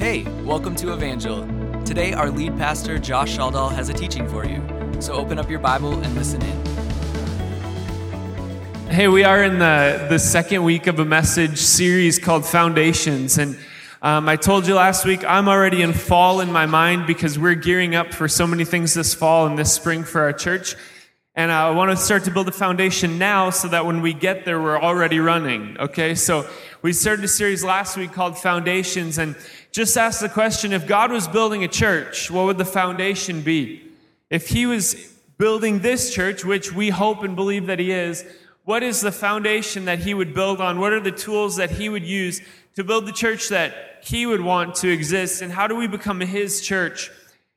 Hey, welcome to Evangel. Today, our lead pastor, Josh Shaldall, has a teaching for you. So open up your Bible and listen in. Hey, we are in the, the second week of a message series called Foundations. And um, I told you last week, I'm already in fall in my mind because we're gearing up for so many things this fall and this spring for our church. And I want to start to build a foundation now so that when we get there, we're already running. Okay, so we started a series last week called Foundations and just ask the question if God was building a church, what would the foundation be? If He was building this church, which we hope and believe that He is, what is the foundation that He would build on? What are the tools that He would use to build the church that He would want to exist? And how do we become His church?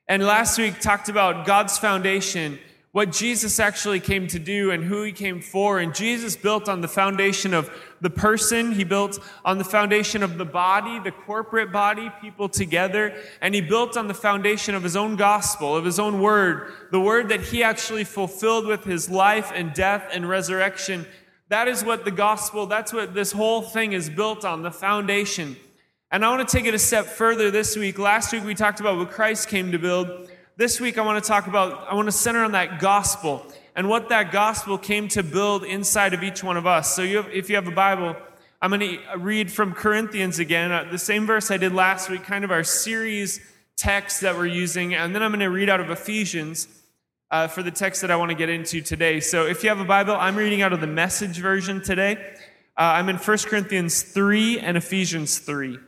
And last week talked about God's foundation what Jesus actually came to do and who he came for. And Jesus built on the foundation of the person, he built on the foundation of the body, the corporate body, people together, and he built on the foundation of his own gospel, of his own word, the word that he actually fulfilled with his life and death and resurrection. That is what the gospel, that's what this whole thing is built on, the foundation. And I want to take it a step further this week. Last week we talked about what Christ came to build. This week, I want to talk about, I want to center on that gospel and what that gospel came to build inside of each one of us. So, you have, if you have a Bible, I'm going to read from Corinthians again, uh, the same verse I did last week, kind of our series text that we're using. And then I'm going to read out of Ephesians uh, for the text that I want to get into today. So, if you have a Bible, I'm reading out of the message version today. Uh, I'm in 1 Corinthians 3 and Ephesians 3.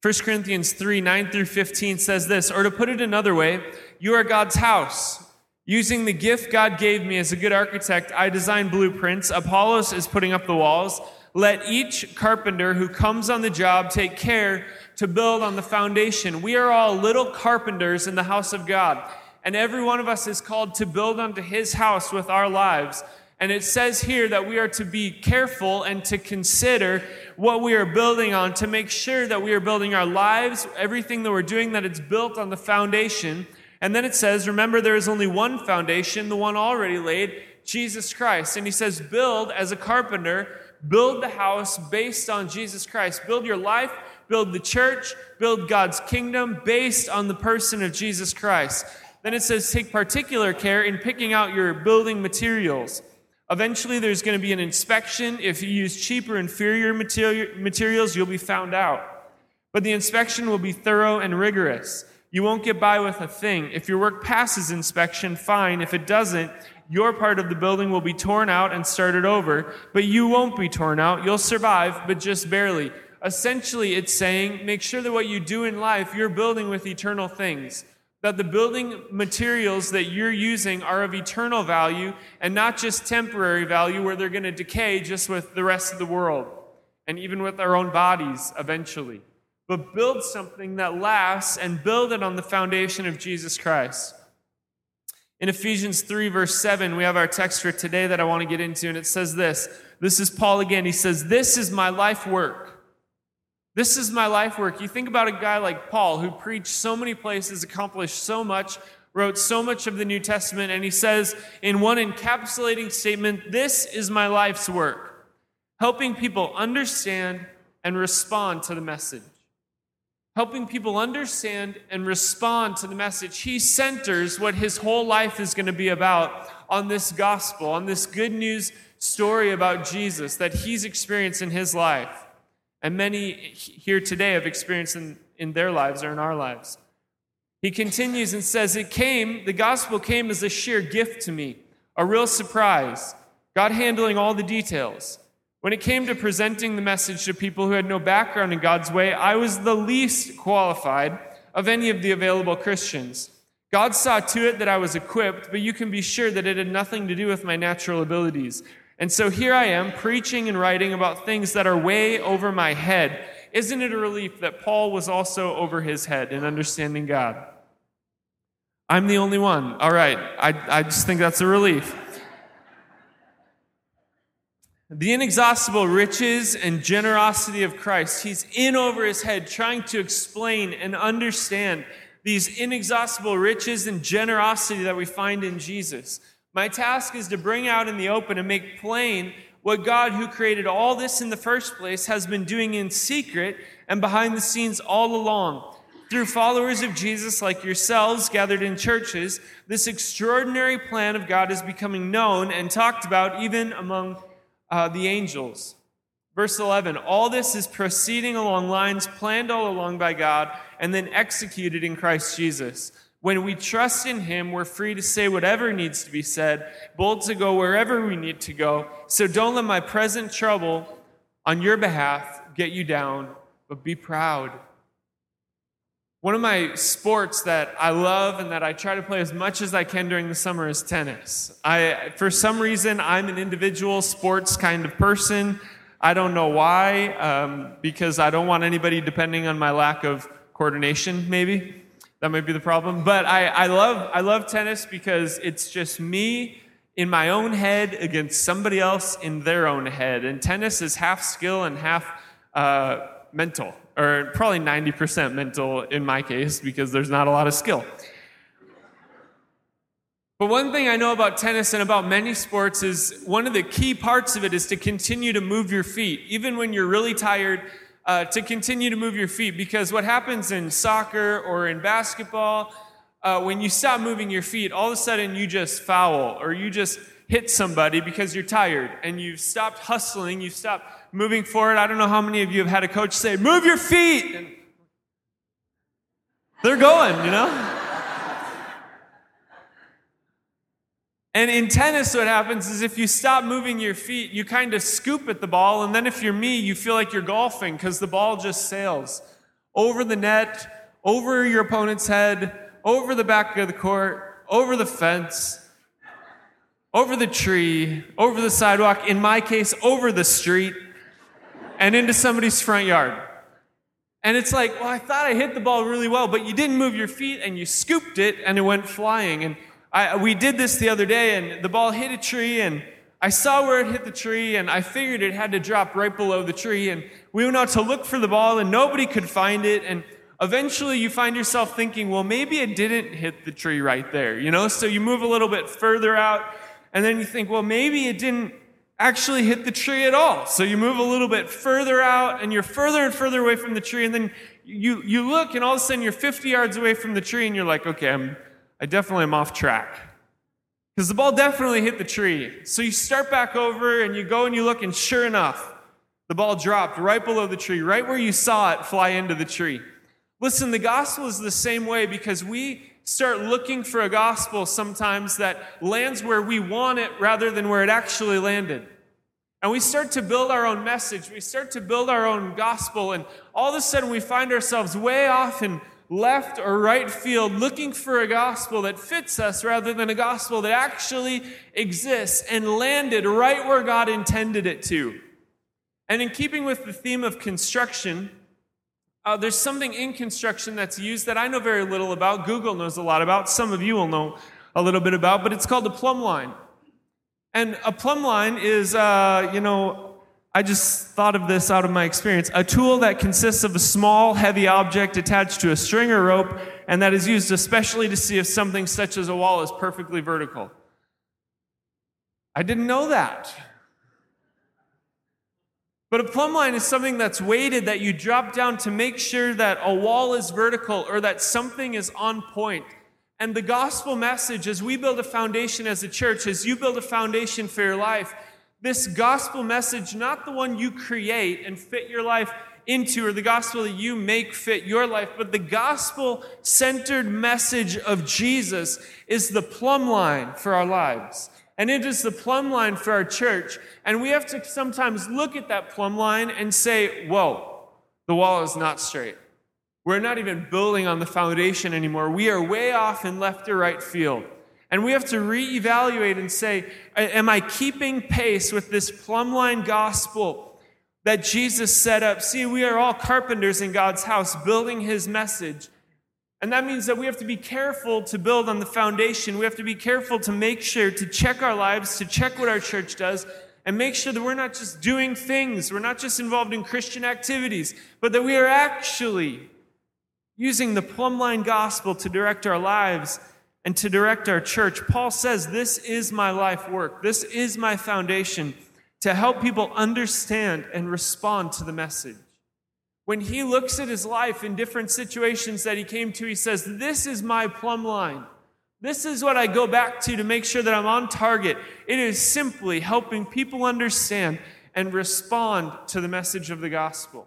1 Corinthians 3 9 through 15 says this, or to put it another way, you are God's house. Using the gift God gave me as a good architect, I design blueprints. Apollos is putting up the walls. Let each carpenter who comes on the job take care to build on the foundation. We are all little carpenters in the house of God, and every one of us is called to build onto his house with our lives. And it says here that we are to be careful and to consider what we are building on to make sure that we are building our lives, everything that we're doing, that it's built on the foundation. And then it says, remember, there is only one foundation, the one already laid, Jesus Christ. And he says, build as a carpenter, build the house based on Jesus Christ. Build your life, build the church, build God's kingdom based on the person of Jesus Christ. Then it says, take particular care in picking out your building materials. Eventually, there's going to be an inspection. If you use cheaper, inferior materials, you'll be found out. But the inspection will be thorough and rigorous. You won't get by with a thing. If your work passes inspection, fine. If it doesn't, your part of the building will be torn out and started over, but you won't be torn out. You'll survive, but just barely. Essentially, it's saying make sure that what you do in life, you're building with eternal things that the building materials that you're using are of eternal value and not just temporary value where they're going to decay just with the rest of the world and even with our own bodies eventually. But build something that lasts and build it on the foundation of Jesus Christ. In Ephesians 3, verse 7, we have our text for today that I want to get into, and it says this. This is Paul again. He says, This is my life work this is my life work. You think about a guy like Paul who preached so many places, accomplished so much, wrote so much of the New Testament, and he says in one encapsulating statement, This is my life's work, helping people understand and respond to the message. Helping people understand and respond to the message. He centers what his whole life is going to be about on this gospel, on this good news story about Jesus that he's experienced in his life and many here today have experienced in, in their lives or in our lives. He continues and says, It came, the gospel came as a sheer gift to me, a real surprise, God handling all the details. When it came to presenting the message to people who had no background in God's way, I was the least qualified of any of the available Christians. God saw to it that I was equipped, but you can be sure that it had nothing to do with my natural abilities. And so here I am preaching and writing about things that are way over my head. Isn't it a relief that Paul was also over his head in understanding God? I'm the only one. All right. I, I just think that's a relief. The inexhaustible riches and generosity of Christ. He's in over his head trying to explain and understand these inexhaustible riches and generosity that we find in Jesus. My task is to bring out in the open and make plain what God, who created all this in the first place, has been doing in secret and behind the scenes all along. Through followers of Jesus like yourselves gathered in churches, this extraordinary plan of God is becoming known and talked about even among uh, the angels. Verse 11 All this is proceeding along lines planned all along by God and then executed in Christ Jesus. When we trust in Him, we're free to say whatever needs to be said, bold to go wherever we need to go. So don't let my present trouble on your behalf get you down, but be proud. One of my sports that I love and that I try to play as much as I can during the summer is tennis. I, for some reason, I'm an individual sports kind of person. I don't know why, um, because I don't want anybody depending on my lack of coordination, maybe. That might be the problem. But I, I, love, I love tennis because it's just me in my own head against somebody else in their own head. And tennis is half skill and half uh, mental, or probably 90% mental in my case because there's not a lot of skill. But one thing I know about tennis and about many sports is one of the key parts of it is to continue to move your feet. Even when you're really tired, uh, to continue to move your feet because what happens in soccer or in basketball, uh, when you stop moving your feet, all of a sudden you just foul or you just hit somebody because you're tired and you've stopped hustling, you've stopped moving forward. I don't know how many of you have had a coach say, Move your feet! And they're going, you know? And in tennis, what happens is if you stop moving your feet, you kind of scoop at the ball. And then if you're me, you feel like you're golfing because the ball just sails over the net, over your opponent's head, over the back of the court, over the fence, over the tree, over the sidewalk, in my case, over the street, and into somebody's front yard. And it's like, well, I thought I hit the ball really well, but you didn't move your feet and you scooped it and it went flying. And I, we did this the other day, and the ball hit a tree, and I saw where it hit the tree, and I figured it had to drop right below the tree. And we went out to look for the ball, and nobody could find it. And eventually, you find yourself thinking, well, maybe it didn't hit the tree right there, you know? So you move a little bit further out, and then you think, well, maybe it didn't actually hit the tree at all. So you move a little bit further out, and you're further and further away from the tree, and then you, you look, and all of a sudden, you're 50 yards away from the tree, and you're like, okay, I'm I definitely am off track. Because the ball definitely hit the tree. So you start back over and you go and you look, and sure enough, the ball dropped right below the tree, right where you saw it fly into the tree. Listen, the gospel is the same way because we start looking for a gospel sometimes that lands where we want it rather than where it actually landed. And we start to build our own message. We start to build our own gospel. And all of a sudden, we find ourselves way off in left or right field looking for a gospel that fits us rather than a gospel that actually exists and landed right where God intended it to. And in keeping with the theme of construction, uh, there's something in construction that's used that I know very little about. Google knows a lot about. Some of you will know a little bit about, but it's called a plumb line. And a plumb line is, uh, you know, I just thought of this out of my experience. A tool that consists of a small, heavy object attached to a string or rope, and that is used especially to see if something such as a wall is perfectly vertical. I didn't know that. But a plumb line is something that's weighted that you drop down to make sure that a wall is vertical or that something is on point. And the gospel message, as we build a foundation as a church, as you build a foundation for your life, this gospel message, not the one you create and fit your life into, or the gospel that you make fit your life, but the gospel centered message of Jesus is the plumb line for our lives. And it is the plumb line for our church. And we have to sometimes look at that plumb line and say, whoa, the wall is not straight. We're not even building on the foundation anymore. We are way off in left or right field. And we have to reevaluate and say, Am I keeping pace with this plumb line gospel that Jesus set up? See, we are all carpenters in God's house building his message. And that means that we have to be careful to build on the foundation. We have to be careful to make sure to check our lives, to check what our church does, and make sure that we're not just doing things, we're not just involved in Christian activities, but that we are actually using the plumb line gospel to direct our lives and to direct our church. Paul says, This is my life work. This is my foundation. to help people understand and respond to the message. When he looks at his life in different situations that he came to, he says, This is my plumb line. This is what I go back to to make sure that I'm on target. It is simply helping people understand and respond to the message of the gospel.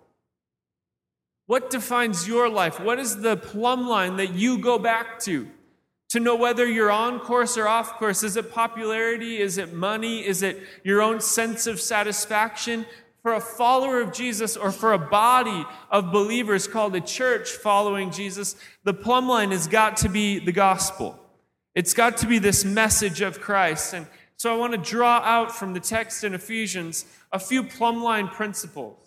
What defines your life? What is the plumb line that you go back to? To know whether you're on course or off course. Is it popularity? Is it money? Is it your own sense of satisfaction? For a follower of Jesus or for a body of believers called a church following Jesus, the plumb line has got to be the gospel. It's got to be this message of Christ. And so I want to draw out from the text in Ephesians a few plumb line principles,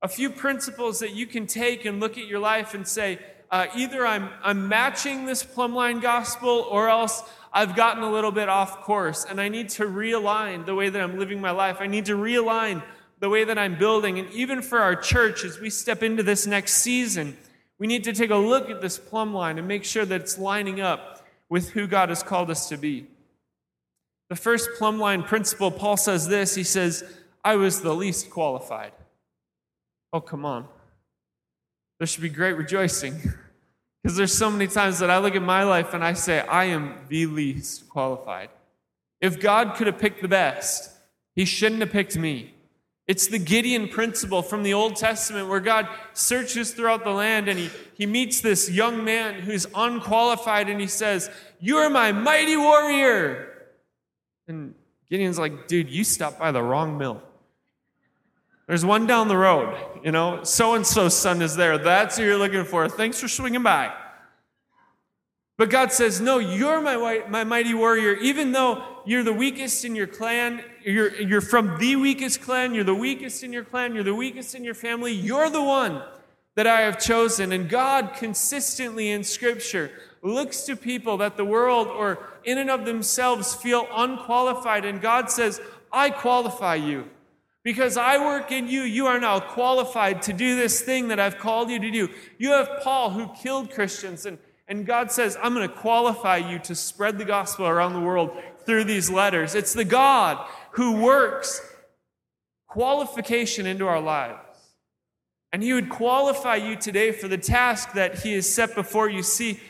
a few principles that you can take and look at your life and say, uh, either I'm, I'm matching this plumb line gospel or else I've gotten a little bit off course and I need to realign the way that I'm living my life. I need to realign the way that I'm building. And even for our church, as we step into this next season, we need to take a look at this plumb line and make sure that it's lining up with who God has called us to be. The first plumb line principle, Paul says this he says, I was the least qualified. Oh, come on. There should be great rejoicing. Because there's so many times that I look at my life and I say, I am the least qualified. If God could have picked the best, He shouldn't have picked me. It's the Gideon principle from the Old Testament where God searches throughout the land and he, he meets this young man who's unqualified and he says, You are my mighty warrior. And Gideon's like, Dude, you stopped by the wrong mill. There's one down the road, you know, so and so's son is there. That's who you're looking for. Thanks for swinging by. But God says, No, you're my, my mighty warrior. Even though you're the weakest in your clan, you're, you're from the weakest clan, you're the weakest in your clan, you're the weakest in your family, you're the one that I have chosen. And God consistently in Scripture looks to people that the world or in and of themselves feel unqualified. And God says, I qualify you. Because I work in you, you are now qualified to do this thing that I've called you to do. You have Paul who killed Christians and and God says, I'm going to qualify you to spread the gospel around the world through these letters. It's the God who works qualification into our lives. And He would qualify you today for the task that He has set before you. See,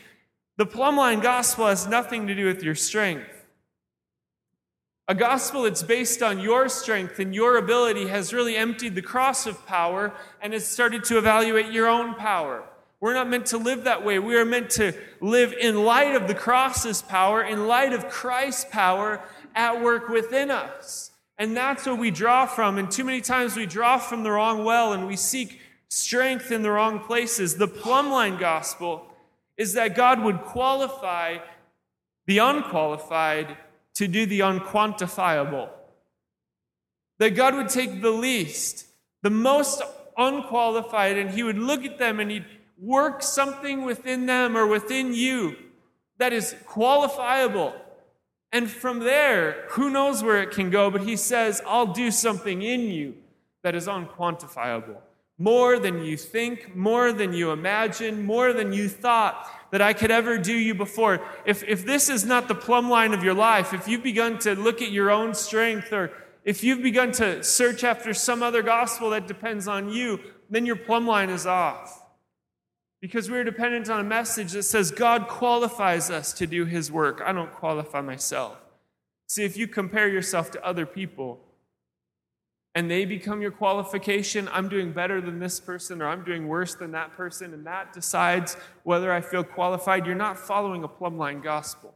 the plumb line gospel has nothing to do with your strength. A gospel that's based on your strength and your ability has really emptied the cross of power and has started to evaluate your own power. We're not meant to live that way. We are meant to live in light of the cross's power, in light of Christ's power at work within us. And that's what we draw from. And too many times we draw from the wrong well and we seek strength in the wrong places. The plumb line gospel is that God would qualify the unqualified to do the unquantifiable. That God would take the least, the most unqualified, and He would look at them and He'd work something within them or within you that is qualifiable. And from there, who knows where it can go, but he says, I'll do something in you that is unquantifiable. More than you think, more than you imagine, more than you thought that I could ever do you before. If, if this is not the plumb line of your life, if you've begun to look at your own strength, or if you've begun to search after some other gospel that depends on you, then your plumb line is off. Because we're dependent on a message that says God qualifies us to do his work. I don't qualify myself. See, if you compare yourself to other people and they become your qualification, I'm doing better than this person or I'm doing worse than that person, and that decides whether I feel qualified, you're not following a plumb line gospel.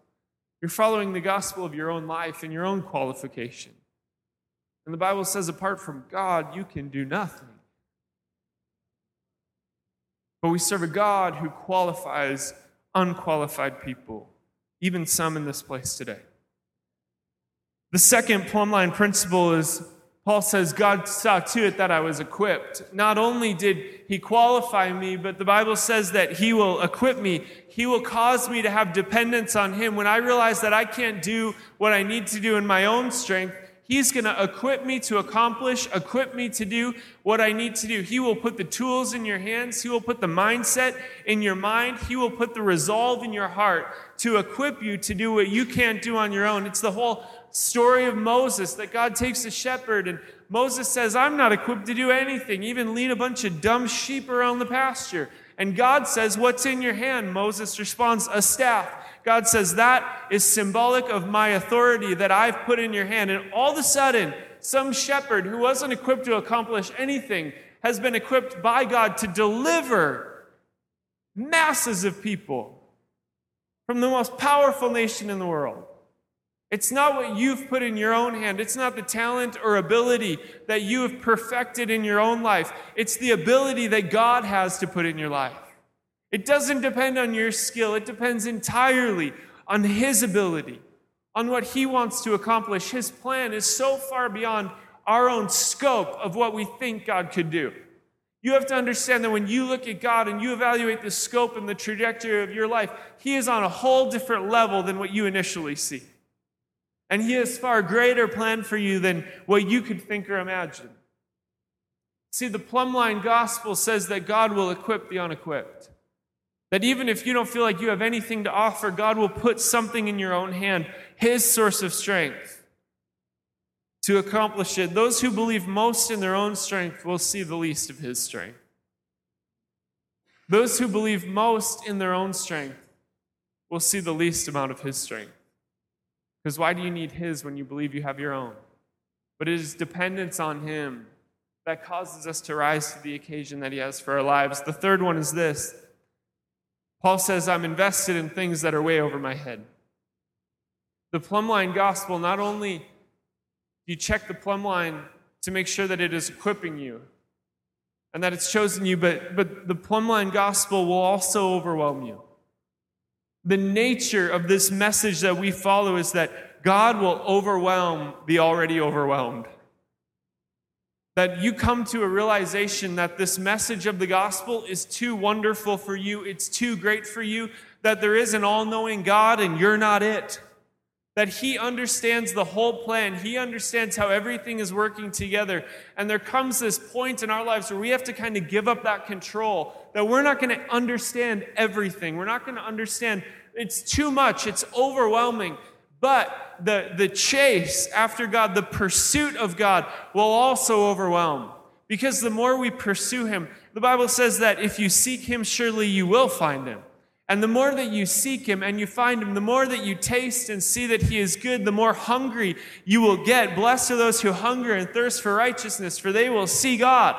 You're following the gospel of your own life and your own qualification. And the Bible says, apart from God, you can do nothing. But we serve a God who qualifies unqualified people, even some in this place today. The second plumb line principle is Paul says, God saw to it that I was equipped. Not only did he qualify me, but the Bible says that he will equip me. He will cause me to have dependence on him. When I realize that I can't do what I need to do in my own strength, He's going to equip me to accomplish, equip me to do what I need to do. He will put the tools in your hands. He will put the mindset in your mind. He will put the resolve in your heart to equip you to do what you can't do on your own. It's the whole story of Moses that God takes a shepherd and Moses says, I'm not equipped to do anything, even lead a bunch of dumb sheep around the pasture. And God says, What's in your hand? Moses responds, A staff. God says, That is symbolic of my authority that I've put in your hand. And all of a sudden, some shepherd who wasn't equipped to accomplish anything has been equipped by God to deliver masses of people from the most powerful nation in the world. It's not what you've put in your own hand. It's not the talent or ability that you have perfected in your own life. It's the ability that God has to put in your life. It doesn't depend on your skill, it depends entirely on His ability, on what He wants to accomplish. His plan is so far beyond our own scope of what we think God could do. You have to understand that when you look at God and you evaluate the scope and the trajectory of your life, He is on a whole different level than what you initially see. And He has far greater plan for you than what you could think or imagine. See, the plumb gospel says that God will equip the unequipped. That even if you don't feel like you have anything to offer, God will put something in your own hand, His source of strength, to accomplish it. Those who believe most in their own strength will see the least of His strength. Those who believe most in their own strength will see the least amount of His strength. Because why do you need His when you believe you have your own? But it is dependence on Him that causes us to rise to the occasion that He has for our lives. The third one is this Paul says, I'm invested in things that are way over my head. The plumb line gospel, not only you check the plumb line to make sure that it is equipping you and that it's chosen you, but, but the plumb line gospel will also overwhelm you. The nature of this message that we follow is that God will overwhelm the already overwhelmed that you come to a realization that this message of the gospel is too wonderful for you, it's too great for you, that there is an all knowing God and you're not it. That He understands the whole plan, He understands how everything is working together. And there comes this point in our lives where we have to kind of give up that control, that we're not going to understand everything. We're not going to understand, it's too much, it's overwhelming. But the, the chase after God, the pursuit of God, will also overwhelm. Because the more we pursue Him, the Bible says that if you seek Him, surely you will find Him. And the more that you seek Him and you find Him, the more that you taste and see that He is good, the more hungry you will get. Blessed are those who hunger and thirst for righteousness, for they will see God.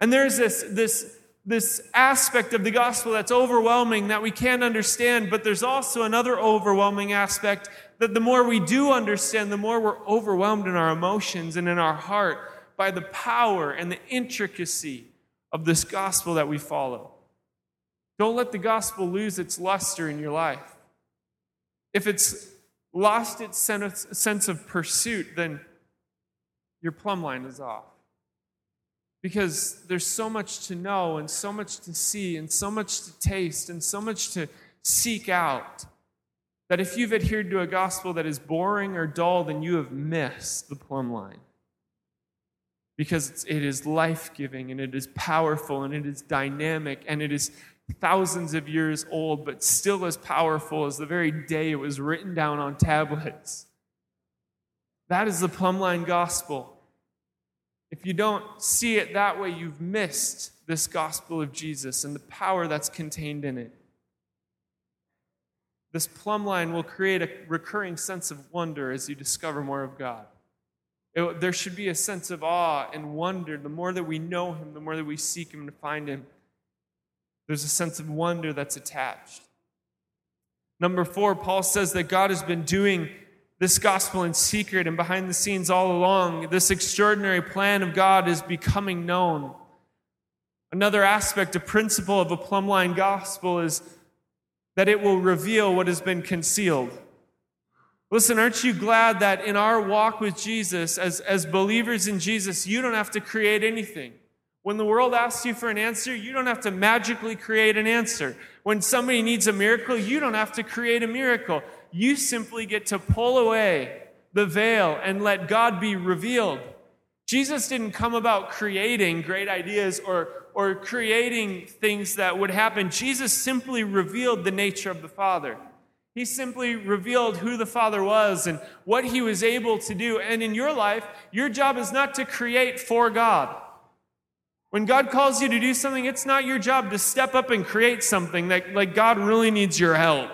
And there's this, this this aspect of the gospel that's overwhelming that we can't understand, but there's also another overwhelming aspect that the more we do understand, the more we're overwhelmed in our emotions and in our heart by the power and the intricacy of this gospel that we follow. Don't let the gospel lose its luster in your life. If it's lost its sense of pursuit, then your plumb line is off because there's so much to know and so much to see and so much to taste and so much to seek out that if you've adhered to a gospel that is boring or dull, then you have missed the plumb line. Because it is life giving and it is powerful and it is dynamic and it is thousands of years old, but still as powerful as the very day it was written down on tablets. That is the plumb line gospel. If you don't see it that way, you've missed this gospel of Jesus and the power that's contained in it. This plumb line will create a recurring sense of wonder as you discover more of God. It, there should be a sense of awe and wonder. The more that we know Him, the more that we seek Him to find Him, there's a sense of wonder that's attached. Number four, Paul says that God has been doing this gospel in secret and behind the scenes all along. This extraordinary plan of God is becoming known. Another aspect, a principle of a plumb line gospel is that it will reveal what has been concealed. Listen, aren't you glad that in our walk with Jesus, as, as believers in Jesus, you don't have to create anything? When the world asks you for an answer, you don't have to magically create an answer. When somebody needs a miracle, you don't have to create a miracle you simply get to pull away the veil and let God be revealed. Jesus didn't come about creating great ideas or, or creating things that would happen. Jesus simply revealed the nature of the Father. He simply revealed who the Father was and what he was able to do. And in your life, your job is not to create for God. When God calls you to do something, it's not your job to step up and create something that like God really needs your help.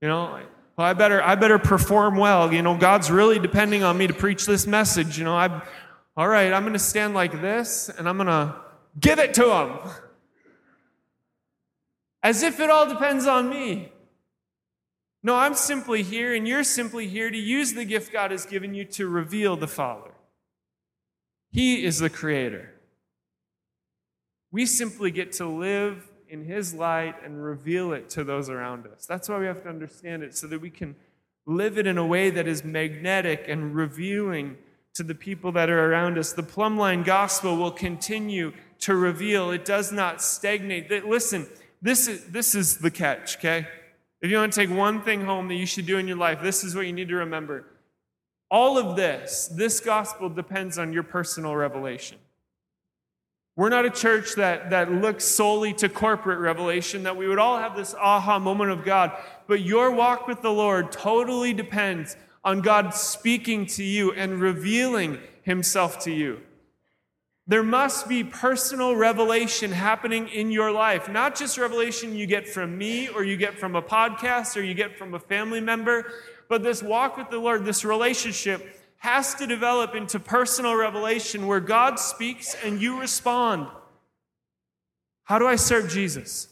You know, well, I better I better perform well. You know, God's really depending on me to preach this message. You know, I all right, I'm going to stand like this and I'm going to give it to him. As if it all depends on me. No, I'm simply here, and you're simply here to use the gift God has given you to reveal the Father. He is the Creator. We simply get to live in His light and reveal it to those around us. That's why we have to understand it, so that we can live it in a way that is magnetic and revealing to the people that are around us. The plumb line gospel will continue to reveal, it does not stagnate. Listen, this is, this is the catch, okay? If you want to take one thing home that you should do in your life, this is what you need to remember. All of this, this gospel depends on your personal revelation. We're not a church that, that looks solely to corporate revelation, that we would all have this aha moment of God, but your walk with the Lord totally depends on God speaking to you and revealing himself to you. There must be personal revelation happening in your life, not just revelation you get from me or you get from a podcast or you get from a family member, but this walk with the Lord, this relationship has to develop into personal revelation where God speaks and you respond. How do I serve Jesus?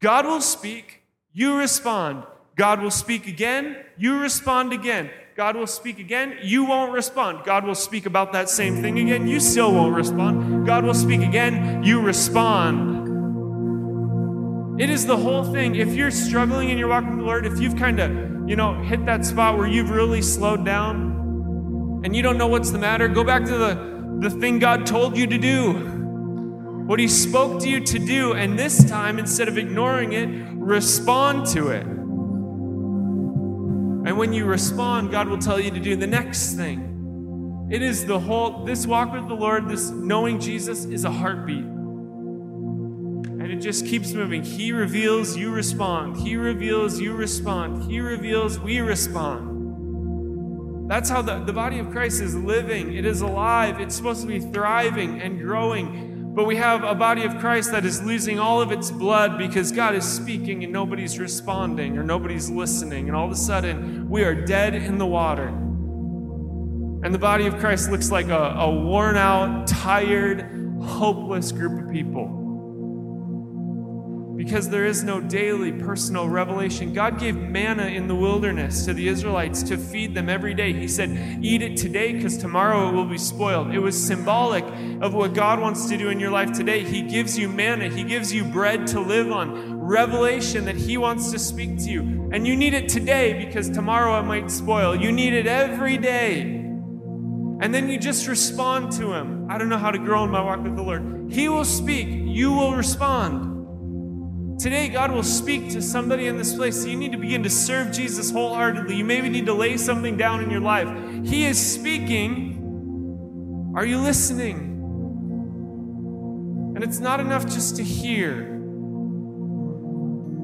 God will speak, you respond. God will speak again, you respond again. God will speak again, you won't respond. God will speak about that same thing again, you still won't respond. God will speak again, you respond. It is the whole thing. If you're struggling in your walk with the Lord, if you've kind of, you know, hit that spot where you've really slowed down and you don't know what's the matter, go back to the, the thing God told you to do. What He spoke to you to do, and this time, instead of ignoring it, respond to it. And when you respond, God will tell you to do the next thing. It is the whole, this walk with the Lord, this knowing Jesus is a heartbeat. And it just keeps moving. He reveals, you respond. He reveals, you respond. He reveals, we respond. That's how the, the body of Christ is living. It is alive. It's supposed to be thriving and growing but we have a body of Christ that is losing all of its blood because God is speaking and nobody's responding or nobody's listening. And all of a sudden, we are dead in the water. And the body of Christ looks like a, a worn out, tired, hopeless group of people because there is no daily personal revelation. God gave manna in the wilderness to the Israelites to feed them every day. He said, Eat it today because tomorrow it will be spoiled. It was symbolic of what God wants to do in your life today. He gives you manna, He gives you bread to live on, revelation that He wants to speak to you. And you need it today because tomorrow it might spoil. You need it every day. And then you just respond to Him. I don't know how to grow in my walk with the Lord. He will speak, you will respond. Today, God will speak to somebody in this place. You need to begin to serve Jesus wholeheartedly. You maybe need to lay something down in your life. He is speaking. Are you listening? And it's not enough just to hear,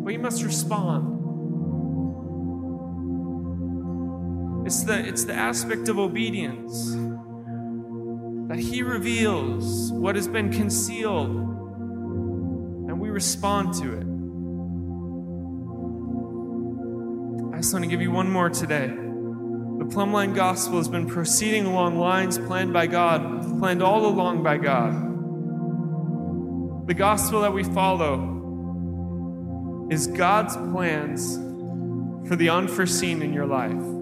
but you must respond. It's the, it's the aspect of obedience that He reveals what has been concealed, and we respond to it. I just want to give you one more today. The Plumb Line Gospel has been proceeding along lines planned by God, planned all along by God. The gospel that we follow is God's plans for the unforeseen in your life.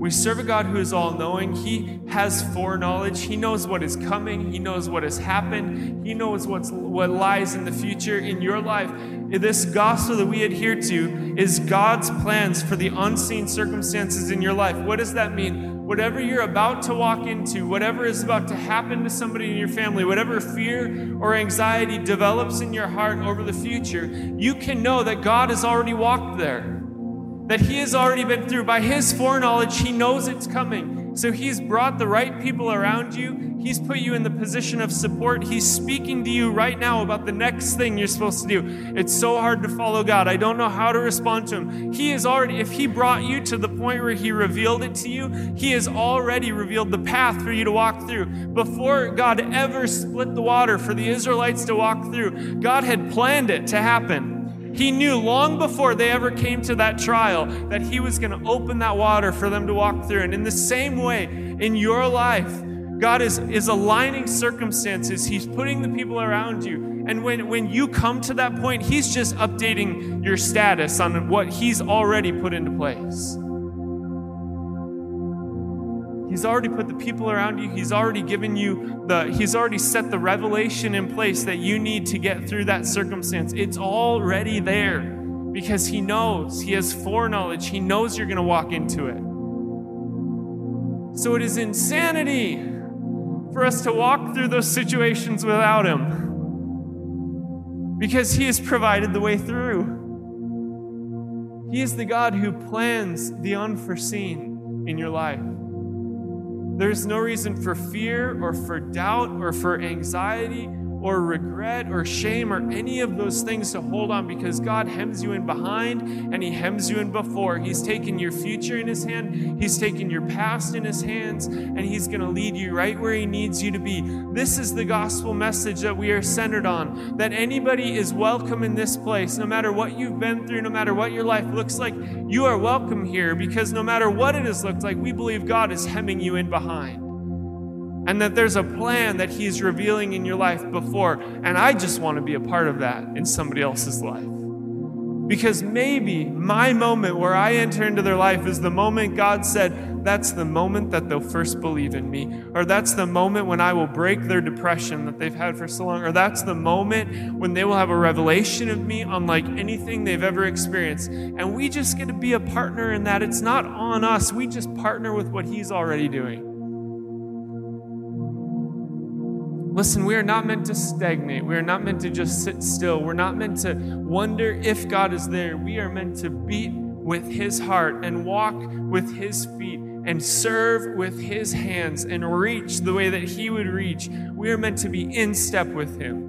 We serve a God who is all knowing. He has foreknowledge. He knows what is coming. He knows what has happened. He knows what's, what lies in the future in your life. This gospel that we adhere to is God's plans for the unseen circumstances in your life. What does that mean? Whatever you're about to walk into, whatever is about to happen to somebody in your family, whatever fear or anxiety develops in your heart over the future, you can know that God has already walked there that He has already been through. By His foreknowledge, He knows it's coming. So He's brought the right people around you. He's put you in the position of support. He's speaking to you right now about the next thing you're supposed to do. It's so hard to follow God. I don't know how to respond to Him. He is already, if He brought you to the point where He revealed it to you, He has already revealed the path for you to walk through. Before God ever split the water for the Israelites to walk through, God had planned it to happen. He knew long before they ever came to that trial that He was going to open that water for them to walk through. And in the same way, in your life, God is, is aligning circumstances. He's putting the people around you. And when, when you come to that point, He's just updating your status on what He's already put into place. He's already put the people around you. He's already given you the, he's already set the revelation in place that you need to get through that circumstance. It's already there because he knows, he has foreknowledge. He knows you're going to walk into it. So it is insanity for us to walk through those situations without him because he has provided the way through. He is the God who plans the unforeseen in your life. There's no reason for fear or for doubt or for anxiety or regret or shame or any of those things to hold on because God hems you in behind and He hems you in before. He's taken your future in His hand, He's taken your past in His hands, and He's going to lead you right where He needs you to be. This is the gospel message that we are centered on that anybody is welcome in this place, no matter what you've been through, no matter what your life looks like. You are welcome here because no matter what it has looked like, we believe God is hemming you in behind and that there's a plan that He's revealing in your life before. And I just want to be a part of that in somebody else's life. Because maybe my moment where I enter into their life is the moment God said, that's the moment that they'll first believe in me. Or that's the moment when I will break their depression that they've had for so long. Or that's the moment when they will have a revelation of me unlike anything they've ever experienced. And we just get to be a partner in that. It's not on us, we just partner with what He's already doing. Listen, we are not meant to stagnate. We are not meant to just sit still. We're not meant to wonder if God is there. We are meant to beat with His heart and walk with His feet and serve with His hands and reach the way that He would reach. We are meant to be in step with Him.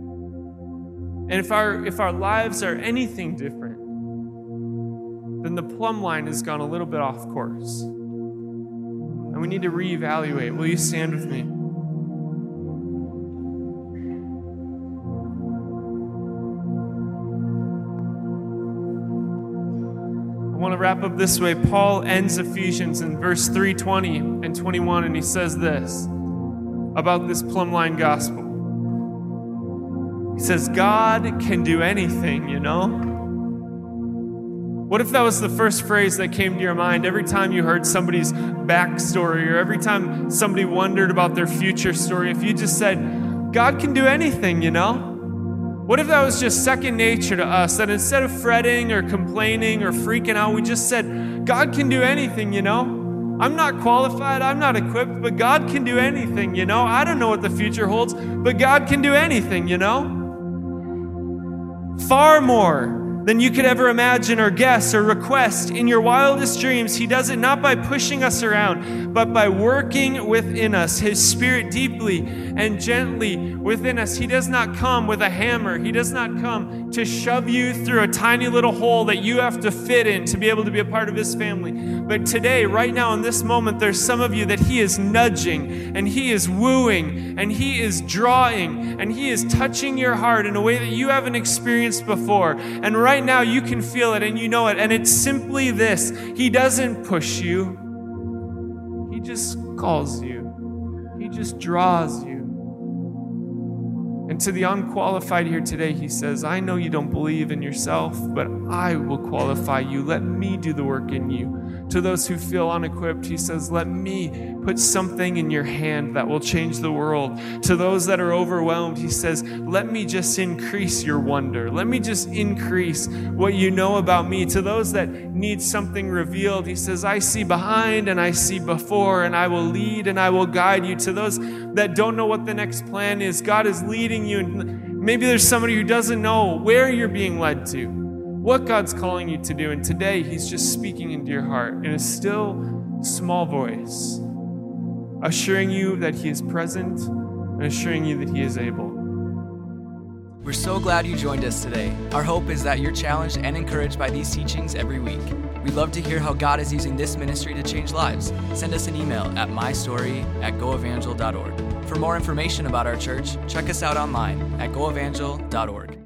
And if our, if our lives are anything different, then the plumb line has gone a little bit off course. And we need to reevaluate. Will you stand with me? Wrap up this way. Paul ends Ephesians in verse 320 and 21, and he says this about this plumb line gospel. He says, God can do anything, you know? What if that was the first phrase that came to your mind every time you heard somebody's backstory or every time somebody wondered about their future story? If you just said, God can do anything, you know? What if that was just second nature to us? That instead of fretting or complaining or freaking out, we just said, God can do anything, you know? I'm not qualified, I'm not equipped, but God can do anything, you know? I don't know what the future holds, but God can do anything, you know? Far more than you could ever imagine or guess or request. In your wildest dreams, He does it not by pushing us around, but by working within us, His Spirit deeply and gently within us. He does not come with a hammer, He does not come to shove you through a tiny little hole that you have to fit in to be able to be a part of His family. But today, right now, in this moment, there's some of you that He is nudging and He is wooing and He is drawing and He is touching your heart in a way that you haven't experienced before. And right now you can feel it and you know it. And it's simply this He doesn't push you, He just calls you, He just draws you. To the unqualified here today, he says, I know you don't believe in yourself, but I will qualify you. Let me do the work in you. To those who feel unequipped, he says, Let me put something in your hand that will change the world. To those that are overwhelmed, he says, Let me just increase your wonder. Let me just increase what you know about me. To those that need something revealed, he says, I see behind and I see before, and I will lead and I will guide you. To those that don't know what the next plan is, God is leading you. Maybe there's somebody who doesn't know where you're being led to. What God's calling you to do. And today, He's just speaking into your heart in a still, small voice, assuring you that He is present and assuring you that He is able. We're so glad you joined us today. Our hope is that you're challenged and encouraged by these teachings every week. We'd love to hear how God is using this ministry to change lives. Send us an email at mystory at goevangel.org. For more information about our church, check us out online at goevangel.org.